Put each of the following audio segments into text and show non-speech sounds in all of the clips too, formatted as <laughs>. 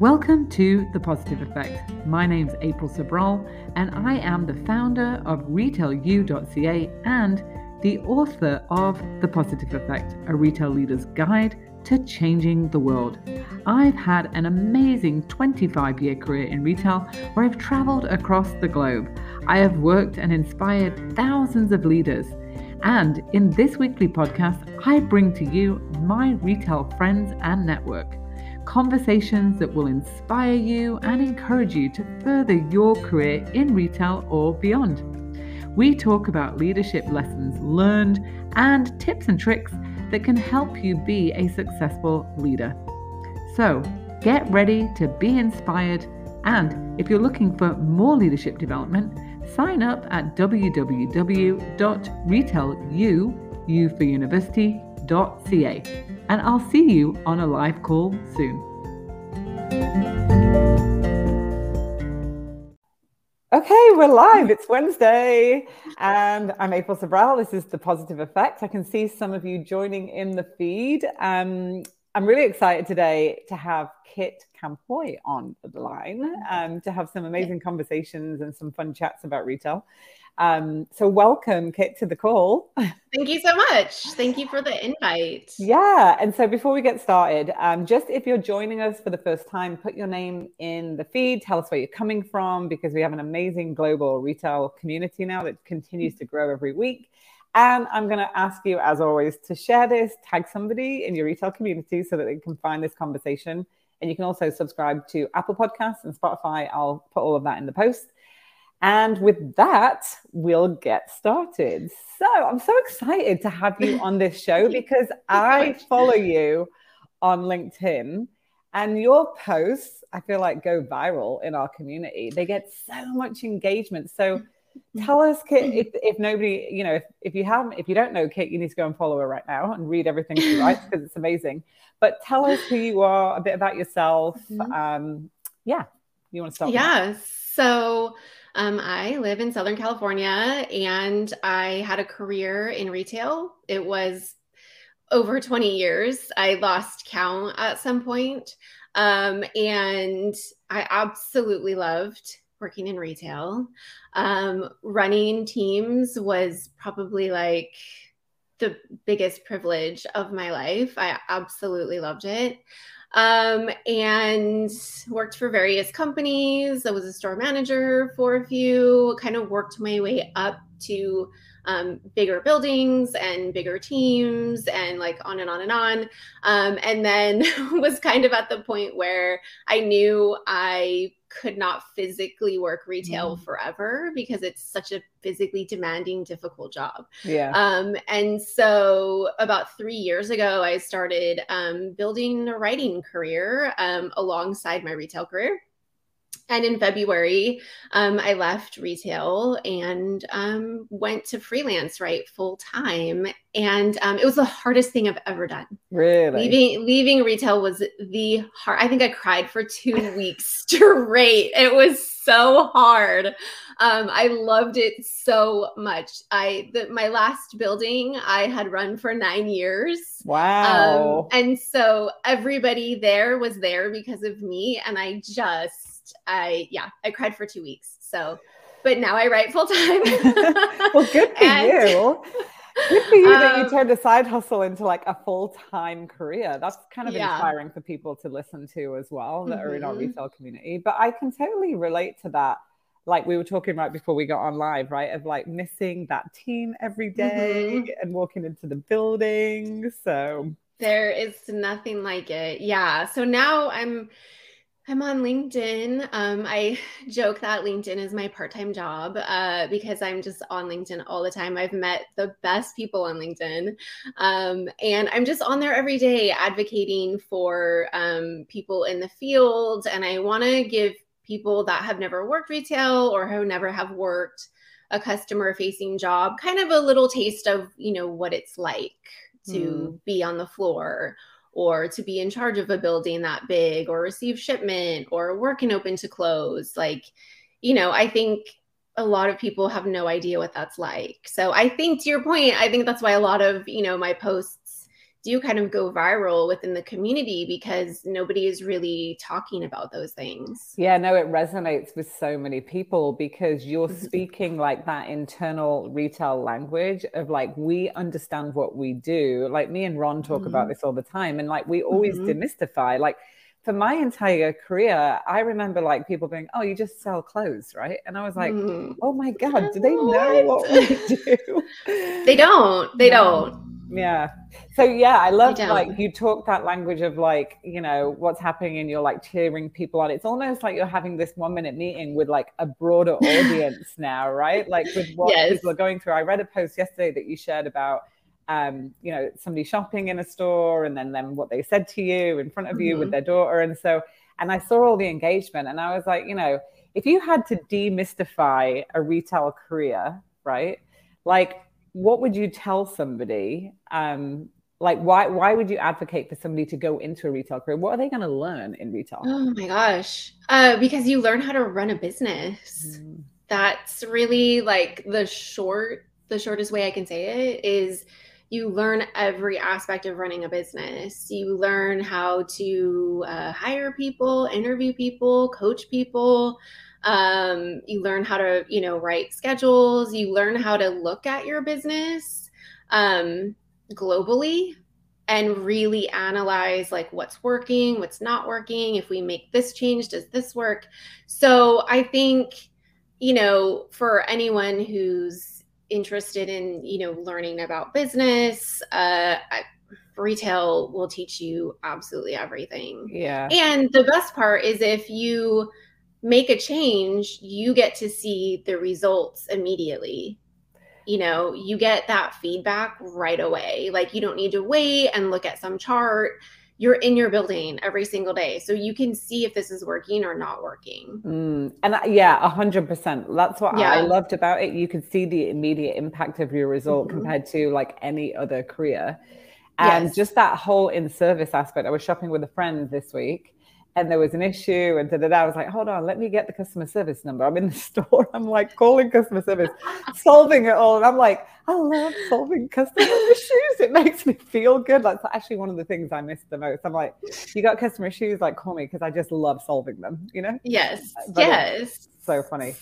Welcome to The Positive Effect. My name's April Sobral, and I am the founder of RetailU.ca and the author of The Positive Effect, a retail leader's guide to changing the world. I've had an amazing 25 year career in retail where I've traveled across the globe. I have worked and inspired thousands of leaders. And in this weekly podcast, I bring to you my retail friends and network. Conversations that will inspire you and encourage you to further your career in retail or beyond. We talk about leadership lessons learned and tips and tricks that can help you be a successful leader. So, get ready to be inspired. And if you're looking for more leadership development, sign up at www.retailu.ca. And I'll see you on a live call soon. Okay, we're live. It's Wednesday, and I'm April Sobral. This is the Positive Effect. I can see some of you joining in the feed. Um, I'm really excited today to have Kit Campoy on the line um, to have some amazing conversations and some fun chats about retail. Um, so, welcome, Kit, to the call. <laughs> Thank you so much. Thank you for the invite. Yeah. And so, before we get started, um, just if you're joining us for the first time, put your name in the feed. Tell us where you're coming from because we have an amazing global retail community now that continues to grow every week. And I'm going to ask you, as always, to share this, tag somebody in your retail community so that they can find this conversation. And you can also subscribe to Apple Podcasts and Spotify. I'll put all of that in the post. And with that, we'll get started. So I'm so excited to have you on this show <laughs> because <laughs> I follow you on LinkedIn and your posts, I feel like go viral in our community. They get so much engagement. So tell us, Kit, if, if nobody, you know, if, if you haven't, if you don't know Kit, you need to go and follow her right now and read everything she writes <laughs> because it's amazing. But tell us who you are, a bit about yourself. Mm-hmm. Um, yeah, you want to start? Yeah. So um, I live in Southern California and I had a career in retail. It was over 20 years. I lost count at some point. Um, and I absolutely loved working in retail. Um, running teams was probably like the biggest privilege of my life. I absolutely loved it um, and worked for various companies. I was a store manager for a few, kind of worked my way up to um, bigger buildings and bigger teams and like on and on and on. Um, and then <laughs> was kind of at the point where I knew I could not physically work retail mm. forever because it's such a physically demanding, difficult job. Yeah. Um, and so about three years ago, I started um, building a writing career um, alongside my retail career and in February, um, I left retail and um, went to freelance write full time. And um, it was the hardest thing I've ever done. Really, leaving leaving retail was the hard. I think I cried for two <laughs> weeks straight. It was so hard. Um, I loved it so much. I the, my last building I had run for nine years. Wow! Um, and so everybody there was there because of me, and I just I yeah, I cried for two weeks. So, but now I write full time. <laughs> well, good for and, you. Good for you um, that you um, turned a side hustle into like a full time career. That's kind of yeah. inspiring for people to listen to as well that mm-hmm. are in our mm-hmm. retail community. But I can totally relate to that. Like we were talking right before we got on live, right? Of like missing that team every day mm-hmm. and walking into the building. So there is nothing like it. Yeah. So now I'm I'm on LinkedIn. Um, I <laughs> joke that LinkedIn is my part time job uh, because I'm just on LinkedIn all the time. I've met the best people on LinkedIn. Um, and I'm just on there every day advocating for um, people in the field. And I want to give people that have never worked retail or who never have worked a customer facing job kind of a little taste of, you know, what it's like to mm. be on the floor or to be in charge of a building that big or receive shipment or work in open to close like you know i think a lot of people have no idea what that's like. So i think to your point i think that's why a lot of you know my posts do kind of go viral within the community because nobody is really talking about those things. Yeah, no, it resonates with so many people because you're mm-hmm. speaking like that internal retail language of like, we understand what we do. Like me and Ron talk mm-hmm. about this all the time. And like, we always mm-hmm. demystify, like, for my entire career, I remember like people being, "Oh, you just sell clothes, right?" And I was like, mm. "Oh my god, do they <laughs> know what we do?" they don't. They <laughs> don't yeah. So yeah i love like you talk that language of like you know what's happening and you're like cheering people on. It's almost like you're having this one minute meeting with like a broader audience <laughs> now right? Like with what yes. people are going through. I read a post yesterday that you shared about um you know somebody shopping in a store and then then what they said to you in front of you mm-hmm. with their daughter. And so and i saw all the engagement and i was like you know if you had to demystify a retail career right? Like what would you tell somebody? Um, like, why why would you advocate for somebody to go into a retail career? What are they going to learn in retail? Oh my gosh, uh, because you learn how to run a business. Mm. That's really like the short, the shortest way I can say it is you learn every aspect of running a business. You learn how to uh, hire people, interview people, coach people, um, you learn how to, you know, write schedules. You learn how to look at your business um, globally and really analyze like what's working, what's not working. If we make this change, does this work? So I think, you know, for anyone who's interested in, you know, learning about business, uh, I, retail will teach you absolutely everything. Yeah. And the best part is if you make a change, you get to see the results immediately. You know, you get that feedback right away. Like you don't need to wait and look at some chart. You're in your building every single day. So you can see if this is working or not working. Mm. And yeah, a hundred percent. That's what yeah. I loved about it. You could see the immediate impact of your result mm-hmm. compared to like any other career. And yes. just that whole in service aspect. I was shopping with a friend this week and there was an issue and da, da, da. I was like, hold on, let me get the customer service number. I'm in the <laughs> store. I'm like calling customer service, solving it all. And I'm like, I love solving customer <laughs> issues. It makes me feel good. Like, That's actually one of the things I miss the most. I'm like, you got customer issues, like call me because I just love solving them, you know? Yes. But uh, yes. So funny.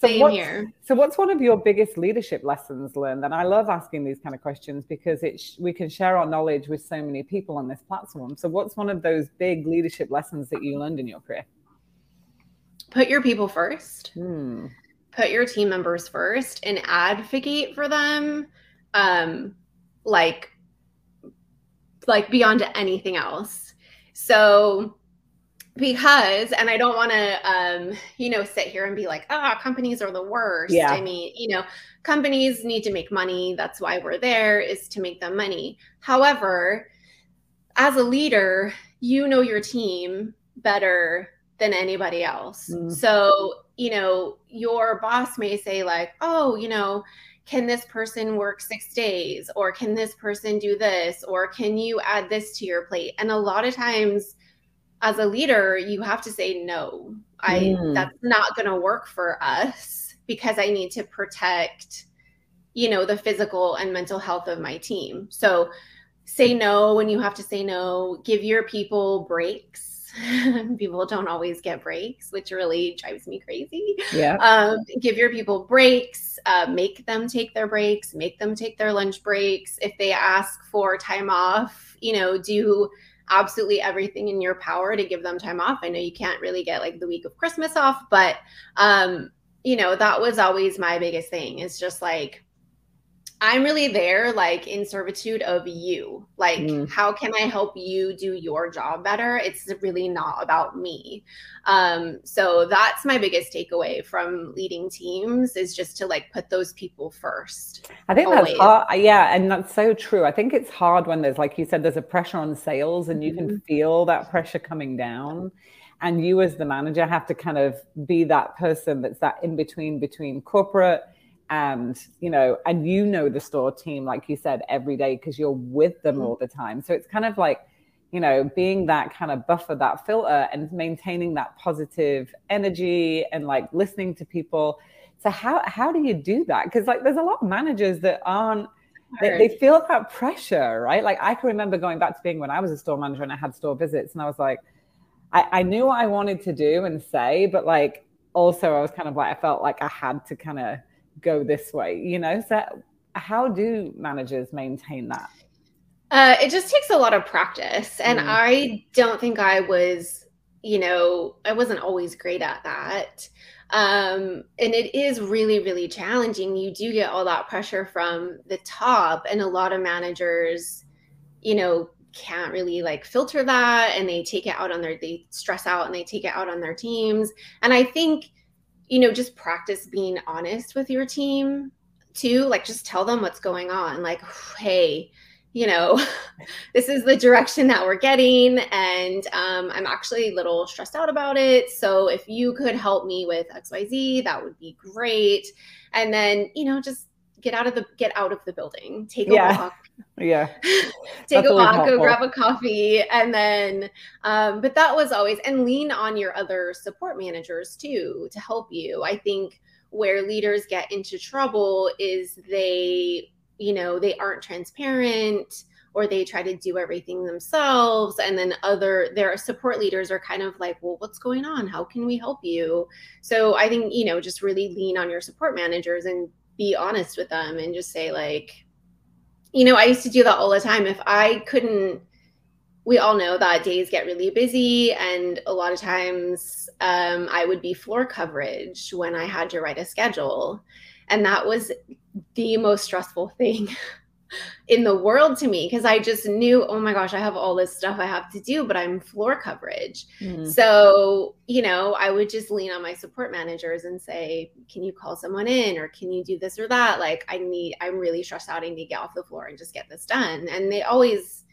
So Same here. So, what's one of your biggest leadership lessons learned? And I love asking these kind of questions because it sh- we can share our knowledge with so many people on this platform. So, what's one of those big leadership lessons that you learned in your career? Put your people first. Hmm. Put your team members first and advocate for them, um, like, like beyond anything else. So because and i don't want to um you know sit here and be like ah oh, companies are the worst. Yeah. i mean you know companies need to make money. That's why we're there is to make them money. However as a leader you know your team better than anybody else. Mm. so you know your boss may say like oh you know can this person work six days? Or can this person do this? Or can you add this to your plate? And a lot of times as a leader, you have to say no. I mm. that's not going to work for us because I need to protect you know the physical and mental health of my team. So say no when you have to say no, give your people breaks. <laughs> people don't always get breaks, which really drives me crazy. Yeah. Um, give your people breaks, uh, make them take their breaks, make them take their lunch breaks. If they ask for time off, you know, do absolutely everything in your power to give them time off. I know you can't really get like the week of Christmas off, but um, you know, that was always my biggest thing. Is just like I'm really there, like in servitude of you. Like, mm. how can I help you do your job better? It's really not about me. Um, so that's my biggest takeaway from leading teams is just to like put those people first. I think always. that's hard. Yeah, and that's so true. I think it's hard when there's, like you said, there's a pressure on sales, and you mm-hmm. can feel that pressure coming down. And you, as the manager, have to kind of be that person that's that in between between corporate and you know and you know the store team like you said every day because you're with them mm-hmm. all the time so it's kind of like you know being that kind of buffer that filter and maintaining that positive energy and like listening to people so how how do you do that because like there's a lot of managers that aren't they, they, feel that pressure, right? Like I can remember going back to being when I was a store manager and I had store visits, and I was like, I, I knew what I wanted to do and say, but like also I was kind of like I felt like I had to kind of go this way, you know. So how do managers maintain that? Uh, it just takes a lot of practice, and mm. I don't think I was, you know, I wasn't always great at that. Um, and it is really, really challenging. You do get all that pressure from the top, and a lot of managers, you know, can't really like filter that and they take it out on their they stress out and they take it out on their teams and i think you know just practice being honest with your team too like just tell them what's going on like hey you know <laughs> this is the direction that we're getting and um, i'm actually a little stressed out about it so if you could help me with xyz that would be great and then you know just get out of the get out of the building take a yeah. walk yeah. <laughs> Take a walk go grab a coffee and then um, but that was always and lean on your other support managers too to help you. I think where leaders get into trouble is they you know they aren't transparent or they try to do everything themselves and then other their support leaders are kind of like well what's going on? How can we help you? So i think you know just really lean on your support managers and be honest with them and just say like you know i used to do that all the time. If i couldn't we all know that days get really busy and a lot of times um, i would be floor coverage when i had to write a schedule. And that was the most stressful <laughs> thing in the world to me because I just knew, oh my gosh, I have all this stuff I have to do, but I'm floor coverage. Mm-hmm. So, you know, I would just lean on my support managers and say, can you call someone in or can you do this or that? Like, I need, I'm really stressed out. I need to get off the floor and just get this done. And they always,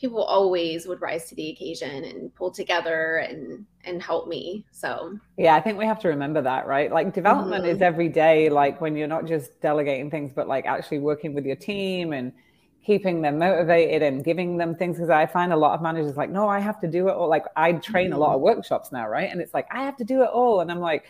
people always would rise to the occasion and pull together and and help me so yeah i think we have to remember that right like development mm-hmm. is every day like when you're not just delegating things but like actually working with your team and keeping them motivated and giving them things because i find a lot of managers like no i have to do it all like i train mm-hmm. a lot of mm-hmm. workshops now right and it's like i have to do it all and i'm like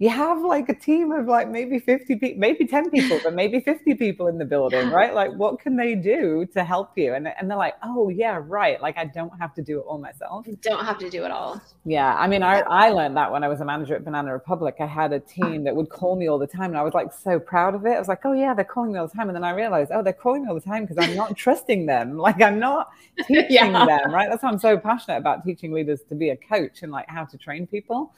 you have like a team of like maybe 50 people, maybe 10 people, but maybe 50 people in the building, right? Like, what can they do to help you? And, and they're like, oh, yeah, right. Like, I don't have to do it all myself. Don't have to do it all. Yeah. I mean, I, I learned that when I was a manager at Banana Republic. I had a team that would call me all the time. And I was like so proud of it. I was like, oh, yeah, they're calling me all the time. And then I realized, oh, they're calling me all the time because I'm not trusting them. <laughs> Like, I'm not <laughs> teaching yeah. them, right? That's why I'm so passionate about teaching leaders to be a coach and like how to train people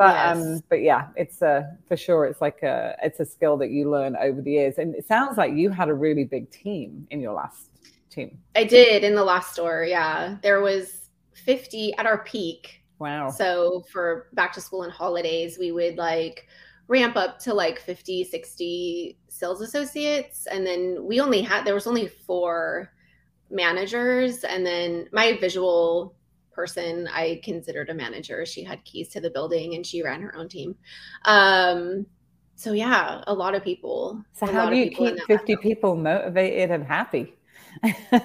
but yes. um but yeah it's a for sure it's like a it's a skill that you learn over the years. And it sounds like you had a really big team in your last team. I did in the last store yeah. There was 50 at our peak. Wow. So for back to school and holidays we would like ramp up to like 50 60 sales associates. And then we only had there was only four managers. And then my visual person I considered a manager. She had keys to the building and she ran her own team. Um, so yeah, a lot of people. So how do you keep 50 people motivated and happy? uh, <laughs> <laughs>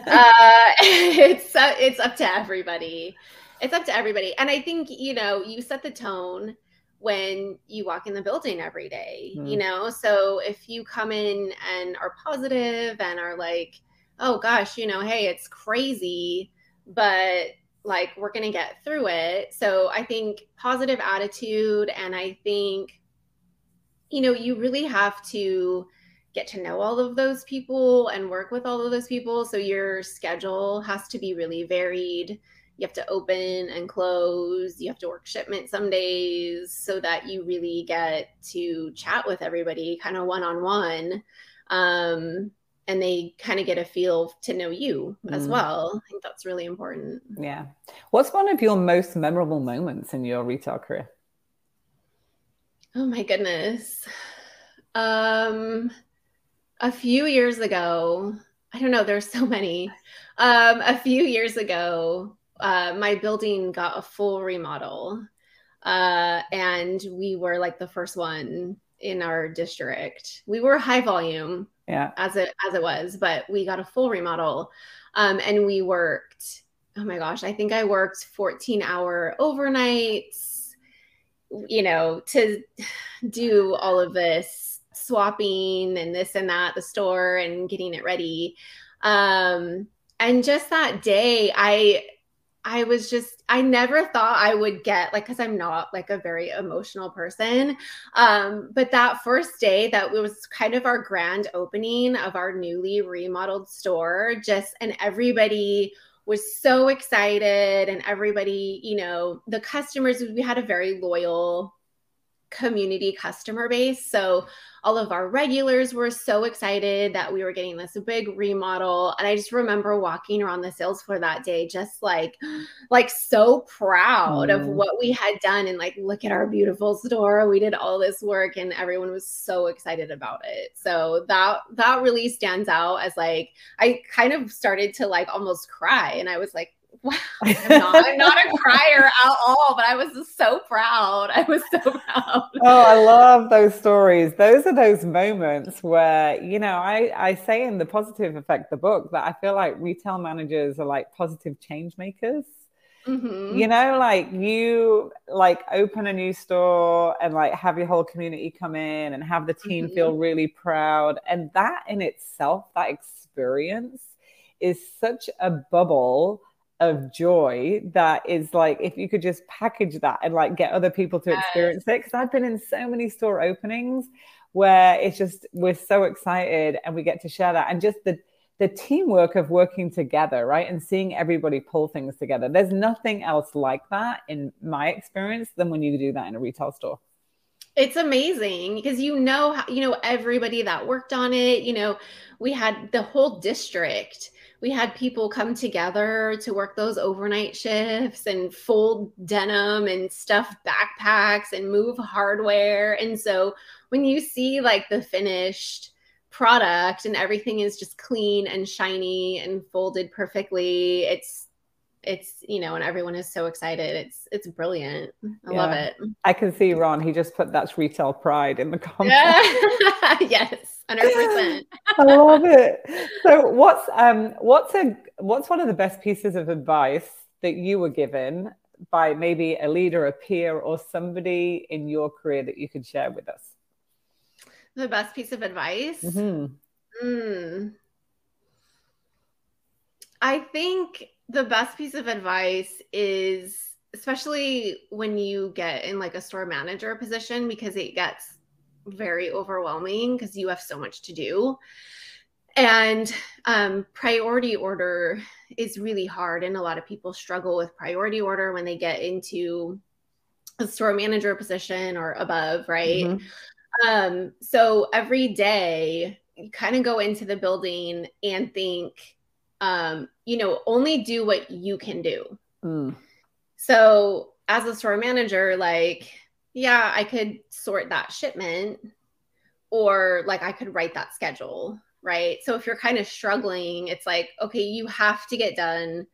it's uh, it's up to everybody. It's up to everybody. And I think, you know, you set the tone when you walk in the building every day, mm. you know? So if you come in and are positive and are like, oh gosh, you know, hey, it's crazy, but like we're going to get through it. So I think positive attitude and I think you know, you really have to get to know all of those people and work with all of those people so your schedule has to be really varied. You have to open and close. You have to work shipment some days so that you really get to chat with everybody kind of one on one. And they kind of get a feel to know you as mm. well. I think that's really important. Yeah. What's one of your most memorable moments in your retail career? Oh my goodness. Um a few years ago, I don't know, there's so many. Um a few years ago, uh my building got a full remodel. Uh and we were like the first one in our district. We were high volume yeah as it as it was but we got a full remodel um, and we worked oh my gosh i think i worked 14 hour overnights you know to do all of this swapping and this and that, the store and getting it ready. Um, and just that day, I I was just, I never thought I would get like, cause I'm not like a very emotional person. Um, but that first day, that was kind of our grand opening of our newly remodeled store, just, and everybody was so excited. And everybody, you know, the customers, we had a very loyal community customer base. So all of our regulars were so excited that we were getting this big remodel. And I just remember walking around the sales floor that day, just like, <gasps> like so proud mm. of what we had done. And like, look at our beautiful store. We did all this work and everyone was so excited about it. So that, that really stands out as like, I kind of started to like almost cry. And I was like, I'm not, I'm not a crier at all, but I was just so proud. I was so proud. <laughs> Oh, I love those stories. Those are those moments where, you know, I, I say in the positive effect, the book, that I feel like retail managers are like positive change makers. Mm-hmm. You know, like you like open a new store and like have your whole community come in and have the team mm-hmm. feel really proud. And that in itself, that experience is such a bubble of joy that is like if you could just package that and like get other people to experience yes. it because i've been in so many store openings where it's just we're so excited and we get to share that and just the the teamwork of working together right and seeing everybody pull things together there's nothing else like that in my experience than when you do that in a retail store it's amazing because you know you know everybody that worked on it you know we had the whole district we had people come together to work those overnight shifts and fold denim and stuff backpacks and move hardware. And so when you see like the finished product and everything is just clean and shiny and folded perfectly, it's it's you know and everyone is so excited it's it's brilliant i yeah. love it i can see ron he just put that's retail pride in the <laughs> comments yeah. <laughs> yes 100% i love it so what's um what's a what's one of the best pieces of advice that you were given by maybe a leader a peer or somebody in your career that you could share with us the best piece of advice mm-hmm. mm. i think the best piece of advice is especially when you get in like a store manager position because it gets very overwhelming because you have so much to do and um, priority order is really hard and a lot of people struggle with priority order when they get into a store manager position or above right mm-hmm. um, so every day you kind of go into the building and think um, you know, only do what you can do. Mm. So as a store manager, like, yeah, I could sort that shipment or like I could write that schedule, right? So if you're kind of struggling, it's like, okay, you have to get done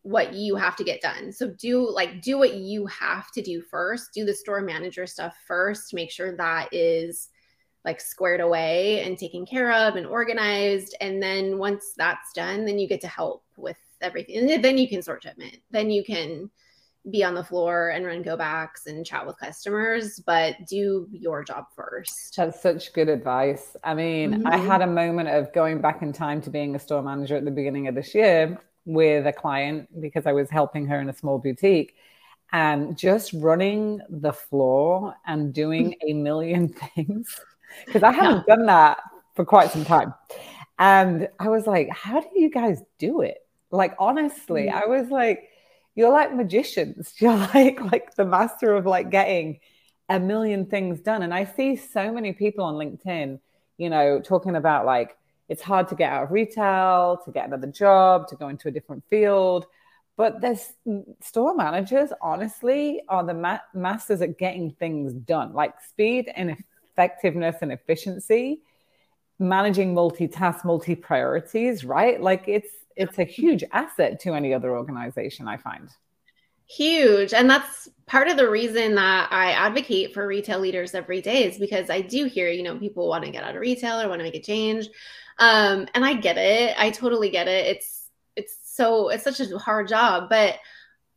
what you have to get done. So do like do what you have to do first. Do the store manager stuff first. Make sure that is like squared away and taken care of and organized. And then once that's done, then you get to help with everything. And then you can sort shipment. Then you can be on the floor and run go backs and chat with customers, but do your job first. That's such good advice. I mean, mm-hmm. I had a moment of going back in time to being a store manager at the beginning of this year with a client because I was helping her in a small boutique and just running the floor and doing a million <laughs> things because I haven't yeah. done that for quite some time. And I was like, how do you guys do it? Like, honestly, mm-hmm. I was like, you're like magicians. <laughs> You're like like the master of like getting a million things done. And I see so many people on LinkedIn, you know, talking about like it's hard to get out of retail, to get another job, to go into a different field. But there's mm, store managers, honestly, are the ma- masters at getting things done, like speed and effectiveness and efficiency, managing multitask, multi priorities, right? Like it's it's a huge asset to any other organization, I find. Huge. And that's part of the reason that I advocate for retail leaders every day is because I do hear, you know, people want to get out of retail or want to make a change. Um, and I get it. I totally get it. It's it's so it's such a hard job, but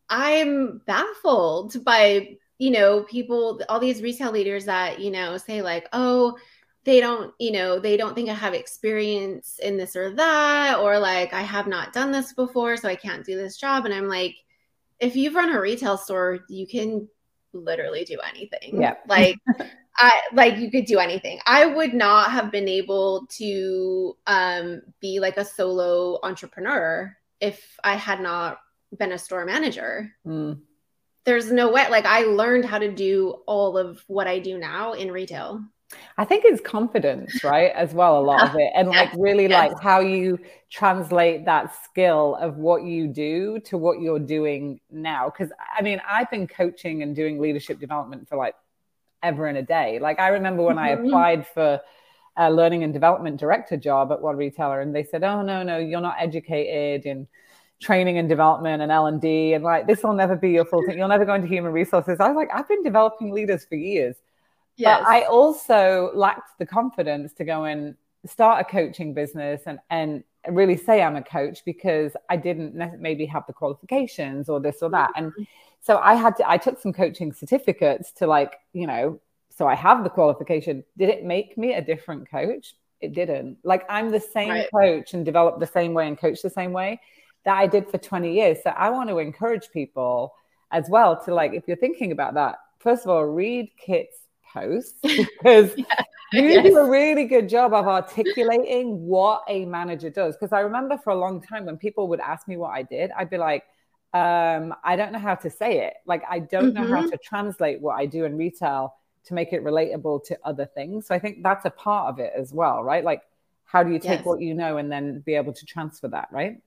I'm baffled by you know, people, all these retail leaders that, you know, say like, oh, they don't, you know, they don't think I have experience in this or that, or like I have not done this before, so I can't do this job. And I'm like, if you've run a retail store, you can literally do anything. Yeah. Like <laughs> I like you could do anything. I would not have been able to um be like a solo entrepreneur if I had not been a store manager. Mm. There's no way like I learned how to do all of what I do now in retail. I think it's confidence, right? As well, a lot of it. And like <laughs> really like how you translate that skill of what you do to what you're doing now. Cause I mean, I've been coaching and doing leadership development for like ever in a day. Like I remember when I mm-hmm. applied for a learning and development director job at one retailer and they said, Oh no, no, you're not educated in training and development and L&D. And like, this will never be your full thing. You'll never go into human resources. I was like, I've been developing leaders for years Yes. But I also lacked the confidence to go and start a coaching business and, and really say I'm a coach because I didn't maybe have the qualifications or this or that. And mm-hmm. so I had to, I took some coaching certificates to like, you know, so I have the qualification. Did it make me a different coach? It didn't. Like I'm the same right. coach and develop the same way and coach the same way that I did for 20 years. So I want to encourage people as well to like, if you're thinking about that, first of all, read Kit's posts <laughs> because yeah. you yes. do a really good job of articulating what a manager does. Because I remember for a long time when people would ask me what I did, I'd be like, um, I don't know how to say it. Like, I don't mm-hmm. know how mm-hmm. to translate what I do in retail to make it relatable to other things. So I think that's a part of it as well, right? Like, how do you take yes. what you know and then be able to transfer that, right?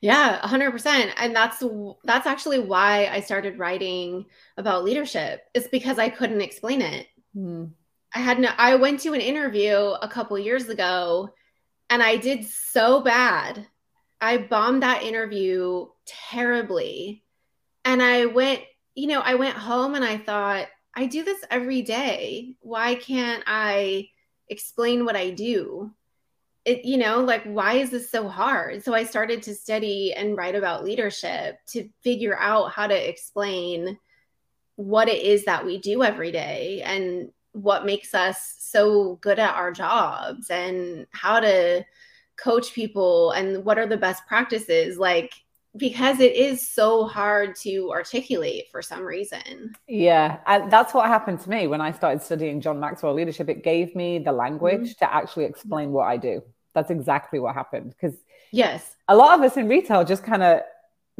Yeah, 100%. And that's that's actually why I started writing about leadership. It's because I couldn't explain it. Mm. I had no I went to an interview a couple years ago and I did so bad. I bombed that interview terribly. And I went, you know, I went home and I thought, I do this every day. Why can't I explain what I do? It, you know, like, why is this so hard? So I started to study and write about leadership to figure out how to explain what it is that we do every day and what makes us so good at our jobs and how to coach people and what are the best practices. Like, because it is so hard to articulate for some reason. Yeah, and that's what happened to me when I started studying John Maxwell leadership. It gave me the language mm-hmm. to actually explain what I do. That's exactly what happened because yes, a lot of us in retail just kind of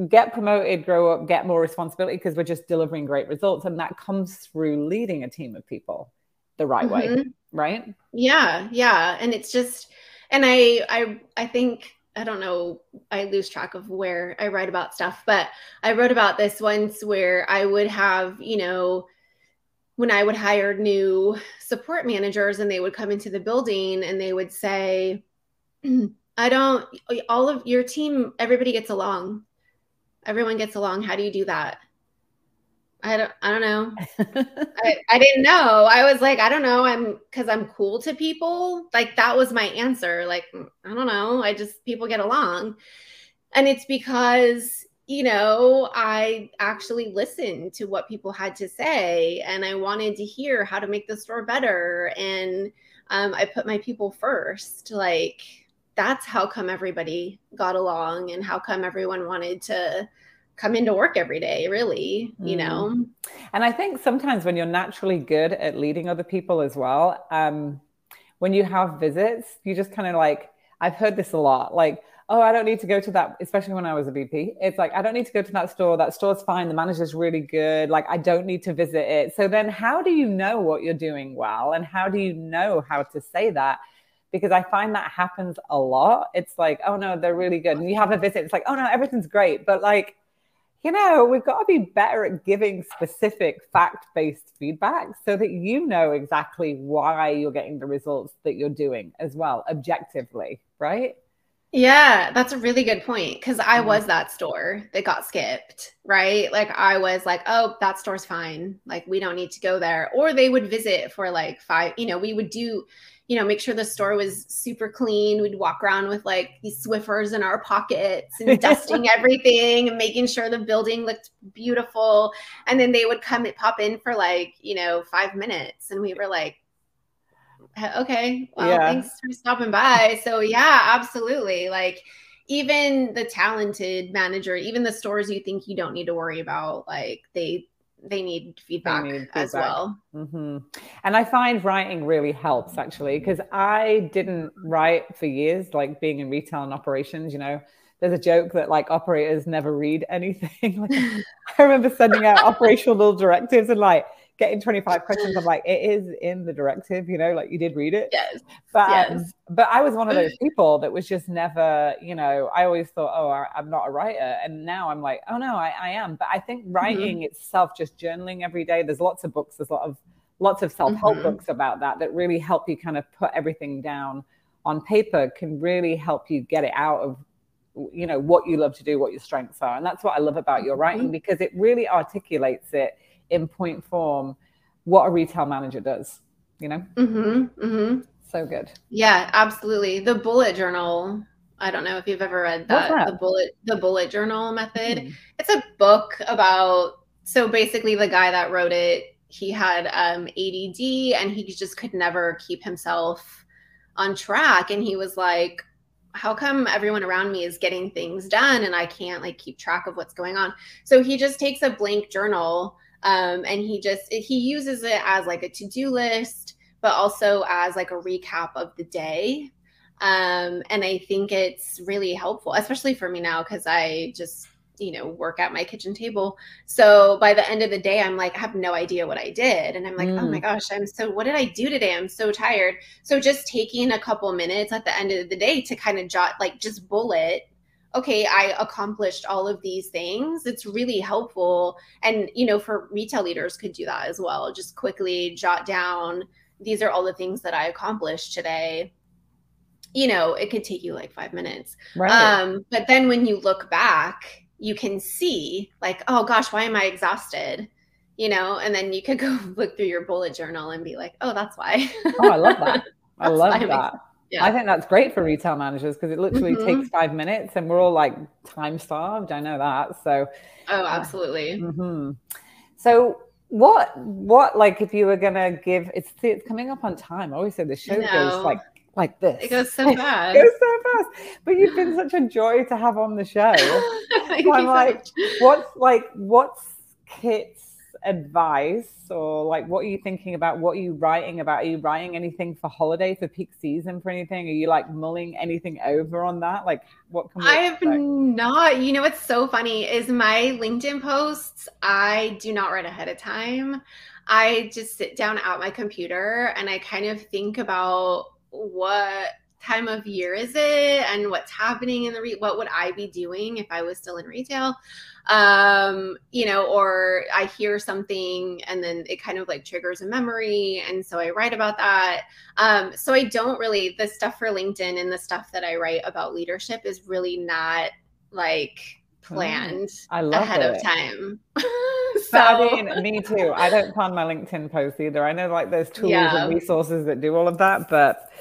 get promoted, grow up, get more responsibility because we're just delivering great results, and that comes through leading a team of people the right mm-hmm. way, right? Yeah, yeah, and it's just, and I, I, I think I don't know, I lose track of where I write about stuff, but I wrote about this once where I would have, you know, when I would hire new support managers and they would come into the building and they would say, <clears throat> I don't, all of your team, everybody gets along. Everyone gets along. How do you do that? I don't, I don't know. <laughs> I, I didn't know. I was like, I don't know. I'm because I'm cool to people. Like that was my answer. Like, I don't know. I just, people get along. And it's because, you know, I actually listened to what people had to say and I wanted to hear how to make the store better. And um, I put my people first. Like, that's how come everybody got along and how come everyone wanted to come into work every day really you know mm. and i think sometimes when you're naturally good at leading other people as well um when you have visits you just kind of like i've heard this a lot like oh i don't need to go to that especially when i was a vp it's like i don't need to go to that store that store's fine the manager's really good like i don't need to visit it so then how do you know what you're doing well and how do you know how to say that because I find that happens a lot. It's like, oh no, they're really good. And you have a visit, it's like, oh no, everything's great. But like, you know, we've got to be better at giving specific fact based feedback so that you know exactly why you're getting the results that you're doing as well, objectively, right? Yeah, that's a really good point because I mm-hmm. was that store that got skipped, right? Like I was like, oh, that store's fine. Like we don't need to go there. Or they would visit for like five, you know, we would do you know, make sure the store was super clean. We'd walk around with like these Swiffers in our pockets and <laughs> dusting everything and making sure the building looked beautiful. And then they would come and pop in for like, you know, five minutes. And we were like, okay. Well, yeah. thanks for stopping by. So yeah, absolutely. Like even the talented manager, even the stores you think you don't need to worry about, like they they need feedback, they need feedback. as well. Mm-hmm. And I find writing really helps actually because I didn't write for years, like being in retail and operations. You know, there's a joke that like operators never read anything. <laughs> like, I remember sending out operational directives and like getting 25 <laughs> questions. I'm like, it is in the directive, you know, like you did read it. Yes. But, yes. Um, but I was one of those <laughs> people that was just never, you know, I always thought, oh, I, am not a writer. And now I'm like, oh no, I, I am. But I think mm-hmm. writing mm-hmm. itself, just journaling every day, there's lots of books, there's a lot of, lots of self-help mm-hmm. books about that, that really help you kind of put everything down on paper can really help you get it out of you know what you love to do what your strengths are and that's what i love about your writing mm-hmm. because it really articulates it in point form what a retail manager does, you know? Mm-hmm, mm-hmm. So good. Yeah, absolutely. The bullet journal. I don't know if you've ever read that, that? the bullet the bullet journal method. Mm-hmm. It's a book about so basically the guy that wrote it, he had um, ADD and he just could never keep himself on track and he was like how come everyone around me is getting things done and I can't like keep track of what's going on? So he just takes a blank journal um, and he just he uses it as like a to-do list but also as like a recap of the day um, and i think it's really helpful especially for me now because i just you know work at my kitchen table so by the end of the day i'm like i have no idea what i did and i'm like mm. oh my mm. gosh i'm so what did i do today i'm so tired so just taking a couple minutes at the end of the day to kind of jot like just bullet okay, I accomplished all of these things. It's really helpful. And, you know, for retail leaders could do that as well. Just quickly jot down, these are all the things that I accomplished today. You know, it could take you like five minutes. Right. Um, but then when you look back, you can see like, oh gosh, why am I exhausted? You know, and then you could <laughs> go look through your bullet journal and be like, oh, that's why. oh, I love that. <laughs> I love that. Yeah. I think that's great for retail managers because it literally mm-hmm. takes five minutes and we're all like time starved. I know that. So, oh, absolutely. Uh, mm-hmm. So, what, what, like, if you were going to give, it's, it's coming up on time. I always say the show goes like, like this. It goes so <laughs> fast. it goes so fast. But you've been <laughs> such a joy to have on the show. <laughs> I'm like, what's like, what's Kit's advice or like what are you thinking about? What are you writing about? Are you writing anything for holiday for peak season for anything? Are you like mulling anything over on that? Like what can i have not. You know what's so funny is my linkedin posts i do not write ahead of time. I just sit down at my computer and i kind of think about what time of year is it and what's happening in the re- what would i be doing if i was still in retail um you know or i hear something and then it kind of like triggers a memory and so i write about that um so i don't really the stuff for linkedin and the stuff that i write about leadership is really not like planned I love ahead it. of time. <laughs> so I mean, me too. I don't plan my LinkedIn post either. I know like there's tools yeah. and resources that do all of that, but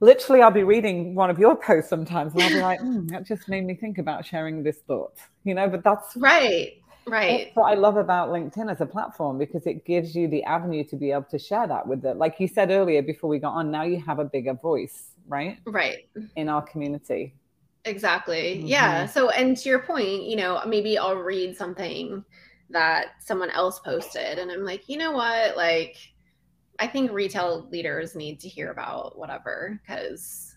literally I'll be reading one of your <laughs> posts sometimes and I'll be like, <laughs> mm, that just made me think about sharing this thought, you know, but that's right. Right. That's what I love about LinkedIn as a platform because it gives you the avenue to be able to share that with it. Like you said earlier before we got on, now you have a bigger voice, right? Right. In our community. Exactly. Mm-hmm. Yeah. So, and to your point, you know, maybe I'll read something that someone else posted and I'm like, you know what? Like, I think retail leaders need to hear about whatever because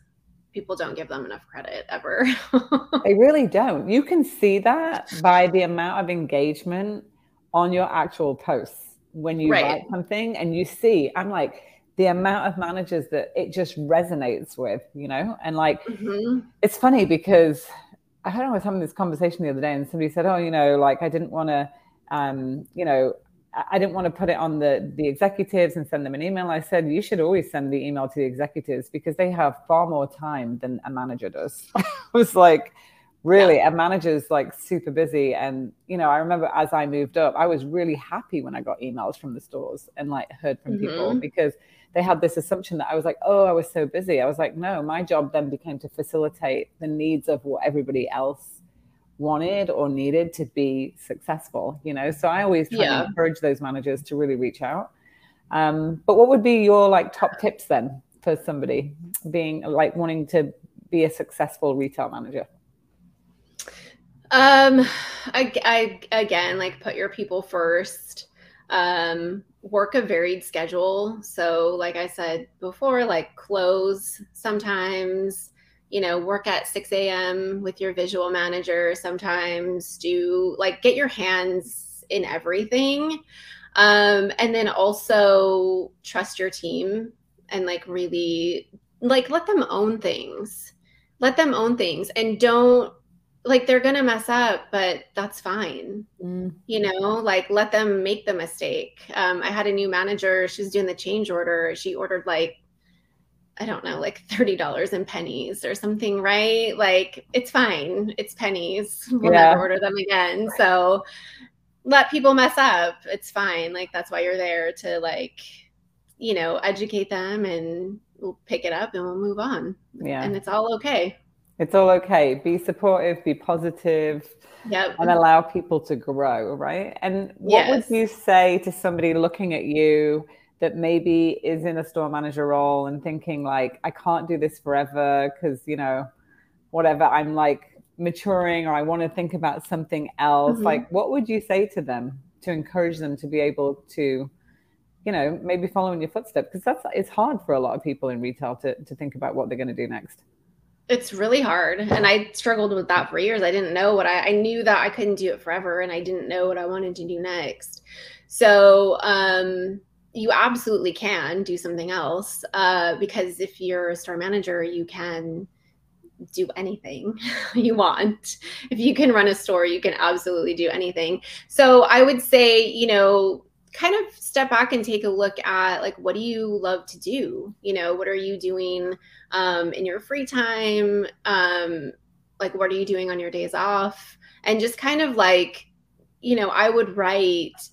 people don't give them enough credit ever. <laughs> they really don't. You can see that by the amount of engagement on your actual posts when you right. write something and you see, I'm like, the amount of managers that it just resonates with, you know? And like, mm-hmm. it's funny because I don't know, I was having this conversation the other day and somebody said, oh, you know, like I didn't want to, um, you know, I didn't want to put it on the the executives and send them an email. I said you should always send the email to the executives because they have far more time than a manager does. <laughs> I was like, really, yeah. a manager's like super busy. And you know, I remember as I moved up, I was really happy when I got emails from the stores and like heard from mm-hmm. people because they had this assumption that I was like, oh, I was so busy. I was like, no, my job then became to facilitate the needs of what everybody else wanted or needed to be successful you know so i always try yeah. to encourage those managers to really reach out um, but what would be your like top tips then for somebody being like wanting to be a successful retail manager? Um, I, I again, like put your people first. Um, work a varied schedule. So, like I said before, like close sometimes, you know, work at 6 a.m. with your visual manager. Sometimes do like get your hands in everything. Um, and then also trust your team and like really like let them own things. Let them own things and don't like they're gonna mess up but that's fine mm. you know like let them make the mistake um, i had a new manager she's doing the change order she ordered like i don't know like $30 in pennies or something right like it's fine it's pennies we'll yeah. never order them again so let people mess up it's fine like that's why you're there to like you know educate them and we'll pick it up and we'll move on yeah and it's all okay it's all okay. Be supportive, be positive, yep. and allow people to grow, right? And what yes. would you say to somebody looking at you that maybe is in a store manager role and thinking like, I can't do this forever because, you know, whatever, I'm like maturing or I want to think about something else. Mm-hmm. Like, what would you say to them to encourage them to be able to, you know, maybe follow in your footsteps? Because that's it's hard for a lot of people in retail to to think about what they're going to do next. It's really hard. And I struggled with that for years. I didn't know what I, I knew that I couldn't do it forever and I didn't know what I wanted to do next. So, um, you absolutely can do something else uh, because if you're a store manager, you can do anything <laughs> you want. If you can run a store, you can absolutely do anything. So I would say, you know, kind of step back and take a look at like what do you love to do you know what are you doing um, in your free time um, like what are you doing on your days off and just kind of like you know i would write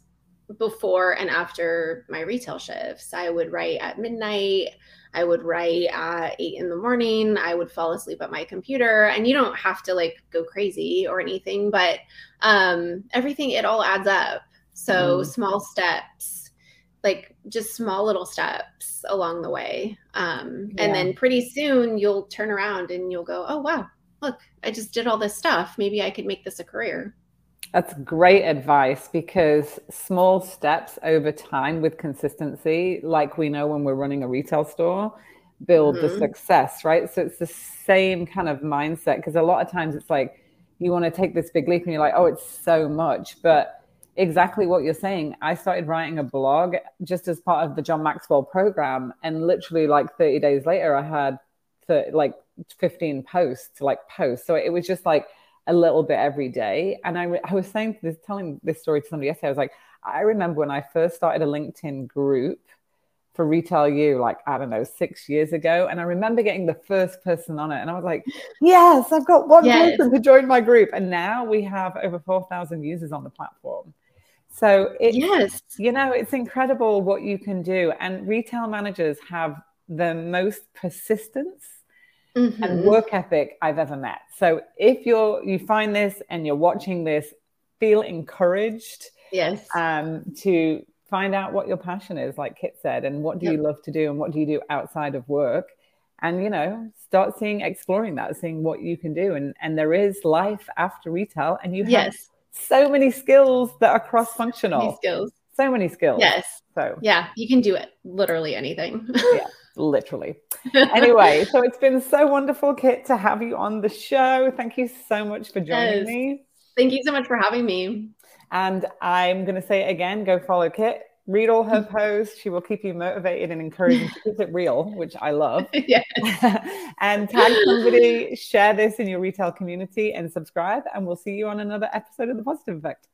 before and after my retail shifts i would write at midnight i would write at eight in the morning i would fall asleep at my computer and you don't have to like go crazy or anything but um everything it all adds up so mm. small steps, like just small little steps along the way. Um, yeah. And then pretty soon you'll turn around and you'll go, oh, wow, look, I just did all this stuff. Maybe I could make this a career. That's great advice because small steps over time with consistency, like we know when we're running a retail store, build mm-hmm. the success, right? So it's the same kind of mindset because a lot of times it's like you want to take this big leap and you're like, oh, it's so much. But exactly what you're saying. I started writing a blog just as part of the John Maxwell program, and literally like 30 days later, I had 30, like 15 posts, like posts. So it was just like a little bit every day. And I, I was saying this, telling this story to somebody yesterday. I was like, I remember when I first started a LinkedIn group for Retail U, like, I don't know, six years ago. And I remember getting the first person on it. And I was like, yes, I've got one yes. person to join my group. And now we have over 4,000 users on the platform. So it's, yes, you know, it's incredible what you can do. And retail managers have the most persistence mm-hmm. and work ethic I've ever met. So if you're you find this and you're watching this, feel encouraged. Yes. Um, to find out what your passion is, like Kit said, and what do yep. you love to do and what do you do outside of work. And you know, start seeing exploring that, seeing what you can do. And and there is life after retail, and you have yes so many skills that are cross functional. Skills. So many skills. Yes. So yeah, you can do it. Literally anything. <laughs> yeah, literally. <laughs> Anyway, so it's been so wonderful, Kit, to have you on the show. Thank you so much for joining yes. me. Thank you so much for having me. And I'm going to say it again go follow Kit read all her <laughs> posts. She will keep you motivated and encouraging to keep it real, which I love. <laughs> Yeah. and tag somebody, share this in your retail community, and subscribe. And we'll see you on another episode of The Positive Effect.